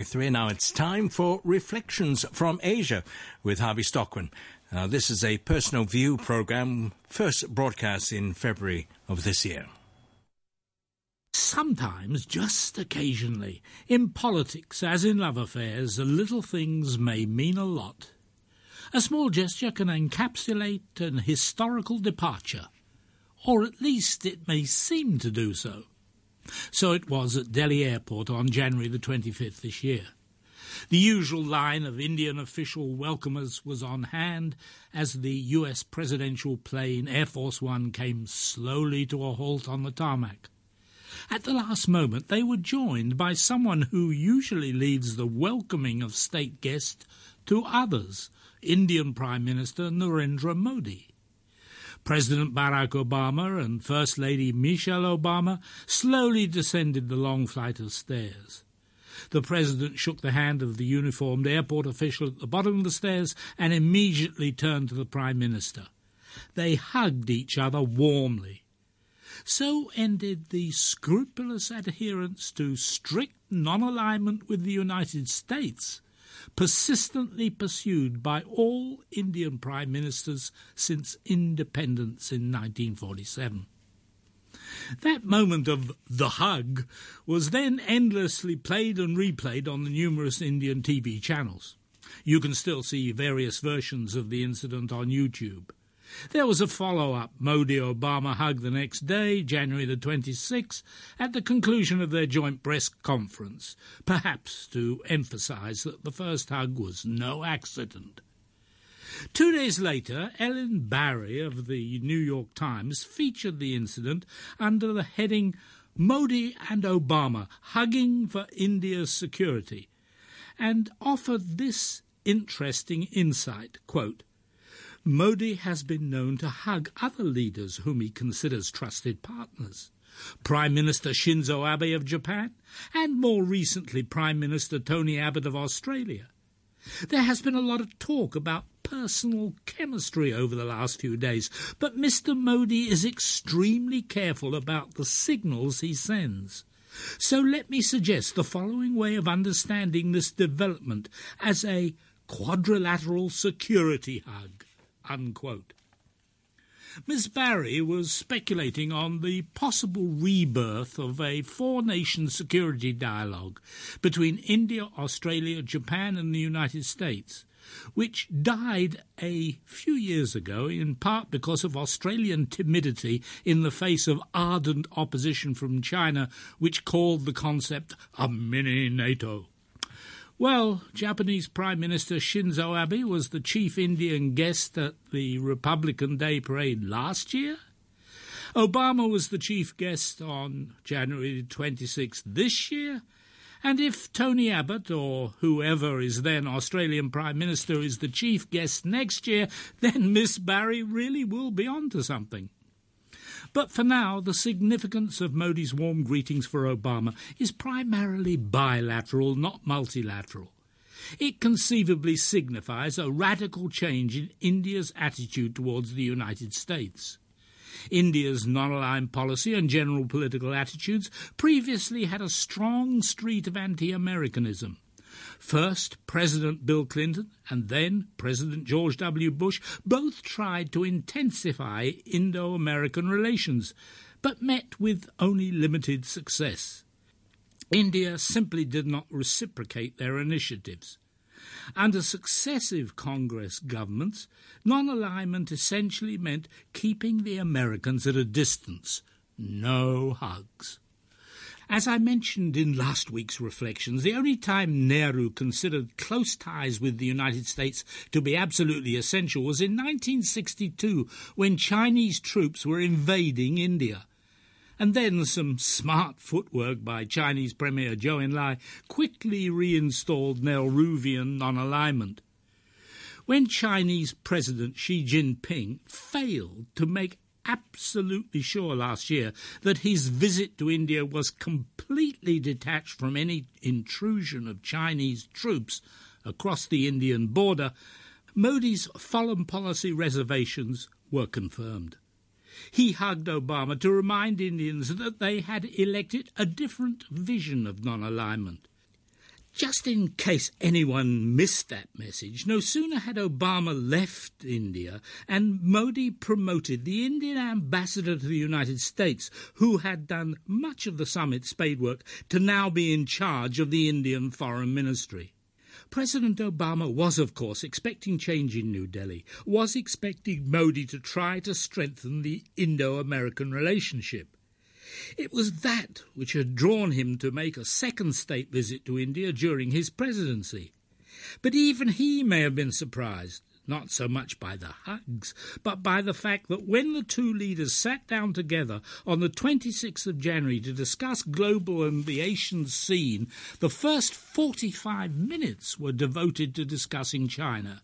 Three. Now it's time for Reflections from Asia with Harvey Stockwin. Now, this is a personal view program, first broadcast in February of this year. Sometimes, just occasionally, in politics as in love affairs, the little things may mean a lot. A small gesture can encapsulate an historical departure, or at least it may seem to do so. So it was at Delhi Airport on January the 25th this year. The usual line of Indian official welcomers was on hand as the US presidential plane Air Force One came slowly to a halt on the tarmac. At the last moment, they were joined by someone who usually leaves the welcoming of state guests to others, Indian Prime Minister Narendra Modi. President Barack Obama and First Lady Michelle Obama slowly descended the long flight of stairs. The President shook the hand of the uniformed airport official at the bottom of the stairs and immediately turned to the Prime Minister. They hugged each other warmly. So ended the scrupulous adherence to strict non alignment with the United States persistently pursued by all Indian prime ministers since independence in 1947. That moment of the hug was then endlessly played and replayed on the numerous Indian TV channels. You can still see various versions of the incident on YouTube. There was a follow up Modi Obama hug the next day, January the 26th, at the conclusion of their joint press conference, perhaps to emphasize that the first hug was no accident. Two days later, Ellen Barry of the New York Times featured the incident under the heading Modi and Obama Hugging for India's Security and offered this interesting insight quote, Modi has been known to hug other leaders whom he considers trusted partners. Prime Minister Shinzo Abe of Japan, and more recently Prime Minister Tony Abbott of Australia. There has been a lot of talk about personal chemistry over the last few days, but Mr. Modi is extremely careful about the signals he sends. So let me suggest the following way of understanding this development as a quadrilateral security hug. Unquote. Ms. Barry was speculating on the possible rebirth of a four nation security dialogue between India, Australia, Japan, and the United States, which died a few years ago in part because of Australian timidity in the face of ardent opposition from China, which called the concept a mini NATO. Well, Japanese Prime Minister Shinzo Abe was the chief Indian guest at the Republican Day Parade last year. Obama was the chief guest on January 26th this year. And if Tony Abbott or whoever is then Australian Prime Minister is the chief guest next year, then Miss Barry really will be on to something. But for now, the significance of Modi's warm greetings for Obama is primarily bilateral, not multilateral. It conceivably signifies a radical change in India's attitude towards the United States. India's non aligned policy and general political attitudes previously had a strong streak of anti Americanism. First, President Bill Clinton and then President George W. Bush both tried to intensify Indo American relations, but met with only limited success. India simply did not reciprocate their initiatives. Under successive Congress governments, non alignment essentially meant keeping the Americans at a distance. No hugs. As I mentioned in last week's reflections, the only time Nehru considered close ties with the United States to be absolutely essential was in 1962 when Chinese troops were invading India. And then some smart footwork by Chinese Premier Zhou Enlai quickly reinstalled Nehruvian non alignment. When Chinese President Xi Jinping failed to make absolutely sure last year that his visit to India was completely detached from any intrusion of Chinese troops across the Indian border, Modi's foreign policy reservations were confirmed. He hugged Obama to remind Indians that they had elected a different vision of non alignment. Just in case anyone missed that message, no sooner had Obama left India and Modi promoted the Indian ambassador to the United States, who had done much of the summit spadework, to now be in charge of the Indian Foreign Ministry. President Obama was, of course, expecting change in New Delhi, was expecting Modi to try to strengthen the Indo American relationship. It was that which had drawn him to make a second state visit to India during his presidency. But even he may have been surprised, not so much by the hugs, but by the fact that when the two leaders sat down together on the 26th of January to discuss global and the Asian scene, the first 45 minutes were devoted to discussing China.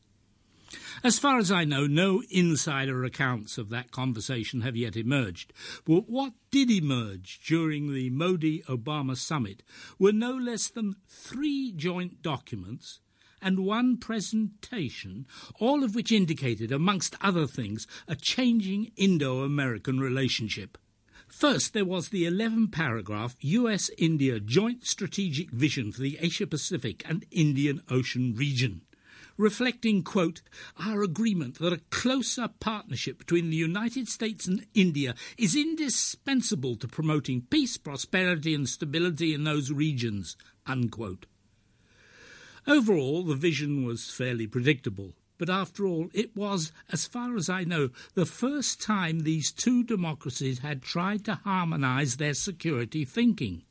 As far as I know, no insider accounts of that conversation have yet emerged. But what did emerge during the Modi Obama summit were no less than three joint documents and one presentation, all of which indicated, amongst other things, a changing Indo American relationship. First, there was the 11 paragraph US India Joint Strategic Vision for the Asia Pacific and Indian Ocean region reflecting, quote, our agreement that a closer partnership between the United States and India is indispensable to promoting peace, prosperity, and stability in those regions, unquote. Overall, the vision was fairly predictable. But after all, it was, as far as I know, the first time these two democracies had tried to harmonize their security thinking.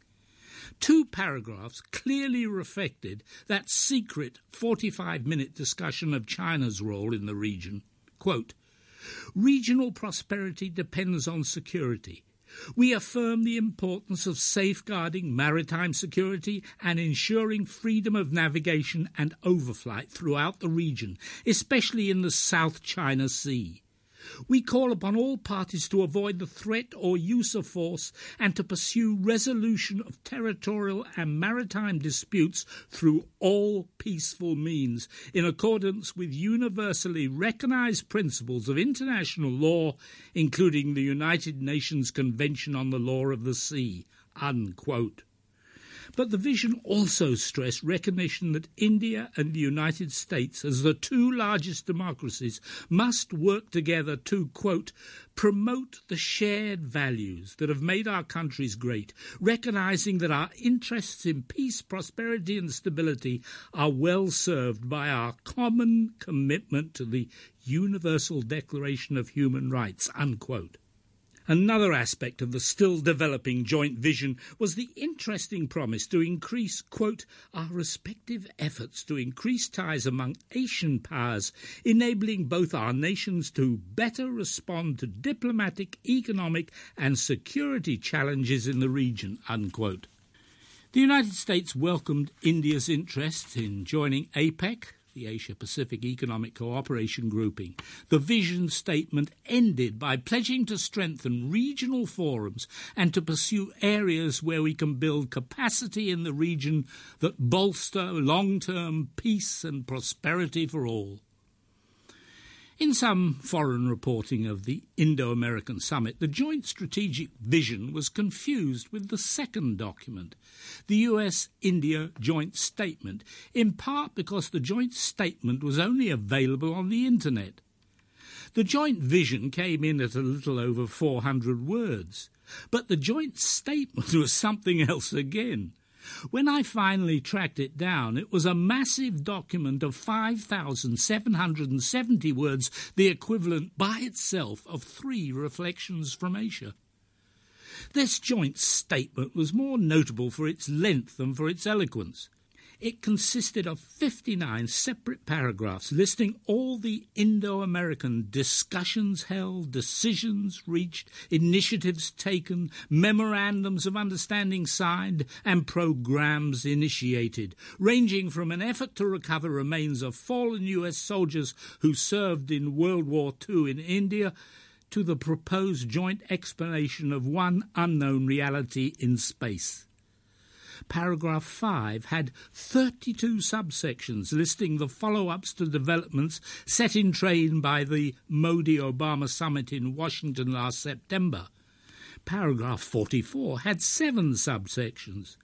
Two paragraphs clearly reflected that secret 45 minute discussion of China's role in the region. Quote, Regional prosperity depends on security. We affirm the importance of safeguarding maritime security and ensuring freedom of navigation and overflight throughout the region, especially in the South China Sea. We call upon all parties to avoid the threat or use of force and to pursue resolution of territorial and maritime disputes through all peaceful means, in accordance with universally recognized principles of international law, including the United Nations Convention on the Law of the Sea. Unquote. But the vision also stressed recognition that India and the United States, as the two largest democracies, must work together to, quote, promote the shared values that have made our countries great, recognizing that our interests in peace, prosperity, and stability are well served by our common commitment to the Universal Declaration of Human Rights, unquote. Another aspect of the still developing joint vision was the interesting promise to increase, quote, our respective efforts to increase ties among Asian powers, enabling both our nations to better respond to diplomatic, economic, and security challenges in the region, unquote. The United States welcomed India's interest in joining APEC, the Asia Pacific Economic Cooperation Grouping. The vision statement ended by pledging to strengthen regional forums and to pursue areas where we can build capacity in the region that bolster long term peace and prosperity for all. In some foreign reporting of the Indo American Summit, the Joint Strategic Vision was confused with the second document, the US India Joint Statement, in part because the joint statement was only available on the Internet. The joint vision came in at a little over 400 words, but the joint statement was something else again. When I finally tracked it down, it was a massive document of 5,770 words, the equivalent by itself of three reflections from Asia. This joint statement was more notable for its length than for its eloquence. It consisted of 59 separate paragraphs listing all the Indo American discussions held, decisions reached, initiatives taken, memorandums of understanding signed, and programs initiated, ranging from an effort to recover remains of fallen U.S. soldiers who served in World War II in India to the proposed joint explanation of one unknown reality in space. Paragraph 5 had 32 subsections listing the follow ups to developments set in train by the Modi Obama summit in Washington last September. Paragraph 44 had seven subsections.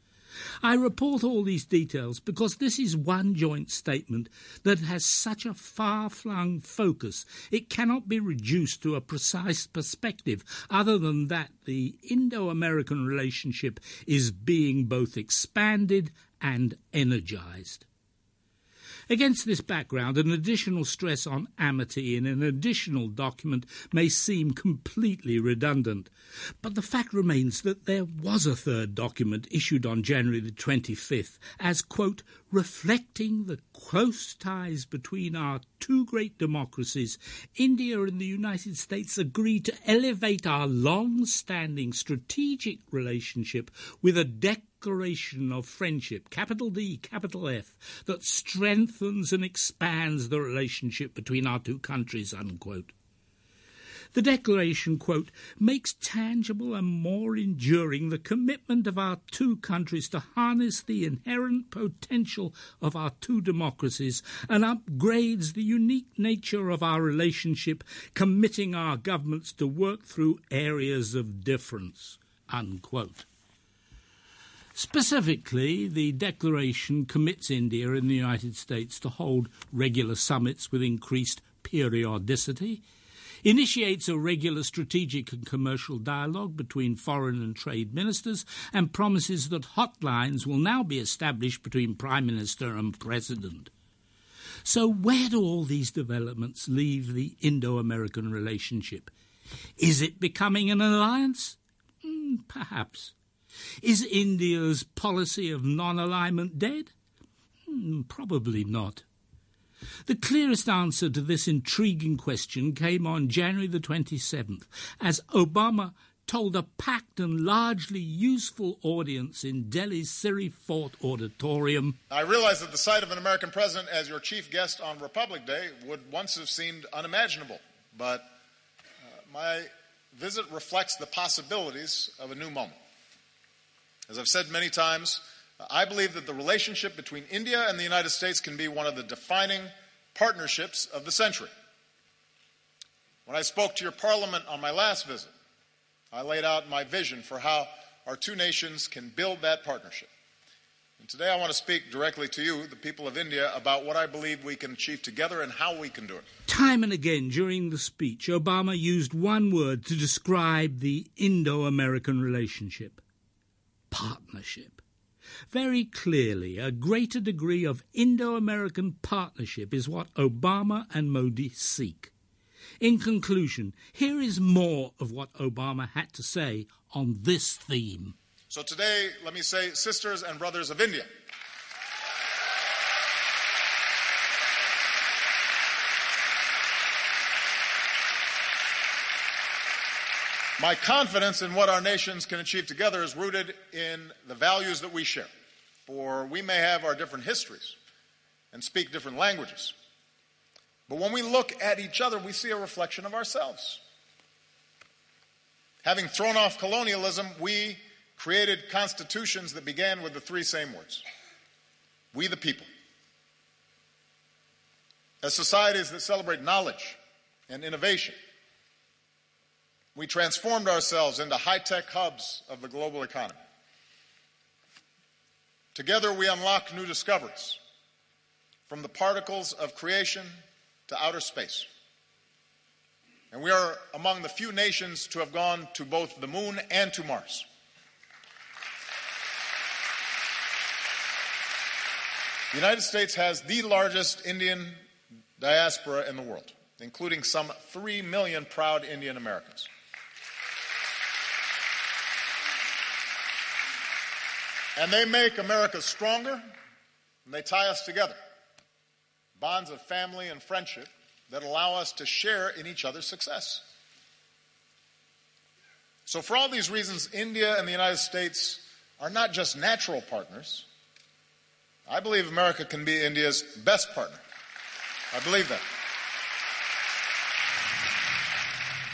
I report all these details because this is one joint statement that has such a far flung focus it cannot be reduced to a precise perspective other than that the Indo American relationship is being both expanded and energized. Against this background, an additional stress on amity in an additional document may seem completely redundant. But the fact remains that there was a third document issued on January the 25th as, quote, reflecting the close ties between our two great democracies, India and the United States agreed to elevate our long standing strategic relationship with a declaration of friendship, capital D, capital F, that strengthens and expands the relationship between our two countries, unquote. The declaration, quote, makes tangible and more enduring the commitment of our two countries to harness the inherent potential of our two democracies and upgrades the unique nature of our relationship, committing our governments to work through areas of difference, unquote. Specifically, the declaration commits India and the United States to hold regular summits with increased periodicity, initiates a regular strategic and commercial dialogue between foreign and trade ministers, and promises that hotlines will now be established between Prime Minister and President. So, where do all these developments leave the Indo American relationship? Is it becoming an alliance? Mm, perhaps. Is India's policy of non alignment dead? Hmm, probably not. The clearest answer to this intriguing question came on January the 27th as Obama told a packed and largely useful audience in Delhi's Siri Fort Auditorium. I realize that the sight of an American president as your chief guest on Republic Day would once have seemed unimaginable, but uh, my visit reflects the possibilities of a new moment. As I've said many times, I believe that the relationship between India and the United States can be one of the defining partnerships of the century. When I spoke to your parliament on my last visit, I laid out my vision for how our two nations can build that partnership. And today I want to speak directly to you, the people of India, about what I believe we can achieve together and how we can do it. Time and again during the speech, Obama used one word to describe the Indo American relationship partnership. Very clearly, a greater degree of Indo American partnership is what Obama and Modi seek. In conclusion, here is more of what Obama had to say on this theme. So today, let me say, sisters and brothers of India, My confidence in what our nations can achieve together is rooted in the values that we share. For we may have our different histories and speak different languages. But when we look at each other, we see a reflection of ourselves. Having thrown off colonialism, we created constitutions that began with the three same words We the people. As societies that celebrate knowledge and innovation, we transformed ourselves into high tech hubs of the global economy. Together, we unlock new discoveries from the particles of creation to outer space. And we are among the few nations to have gone to both the moon and to Mars. The United States has the largest Indian diaspora in the world, including some 3 million proud Indian Americans. And they make America stronger and they tie us together. Bonds of family and friendship that allow us to share in each other's success. So, for all these reasons, India and the United States are not just natural partners. I believe America can be India's best partner. I believe that.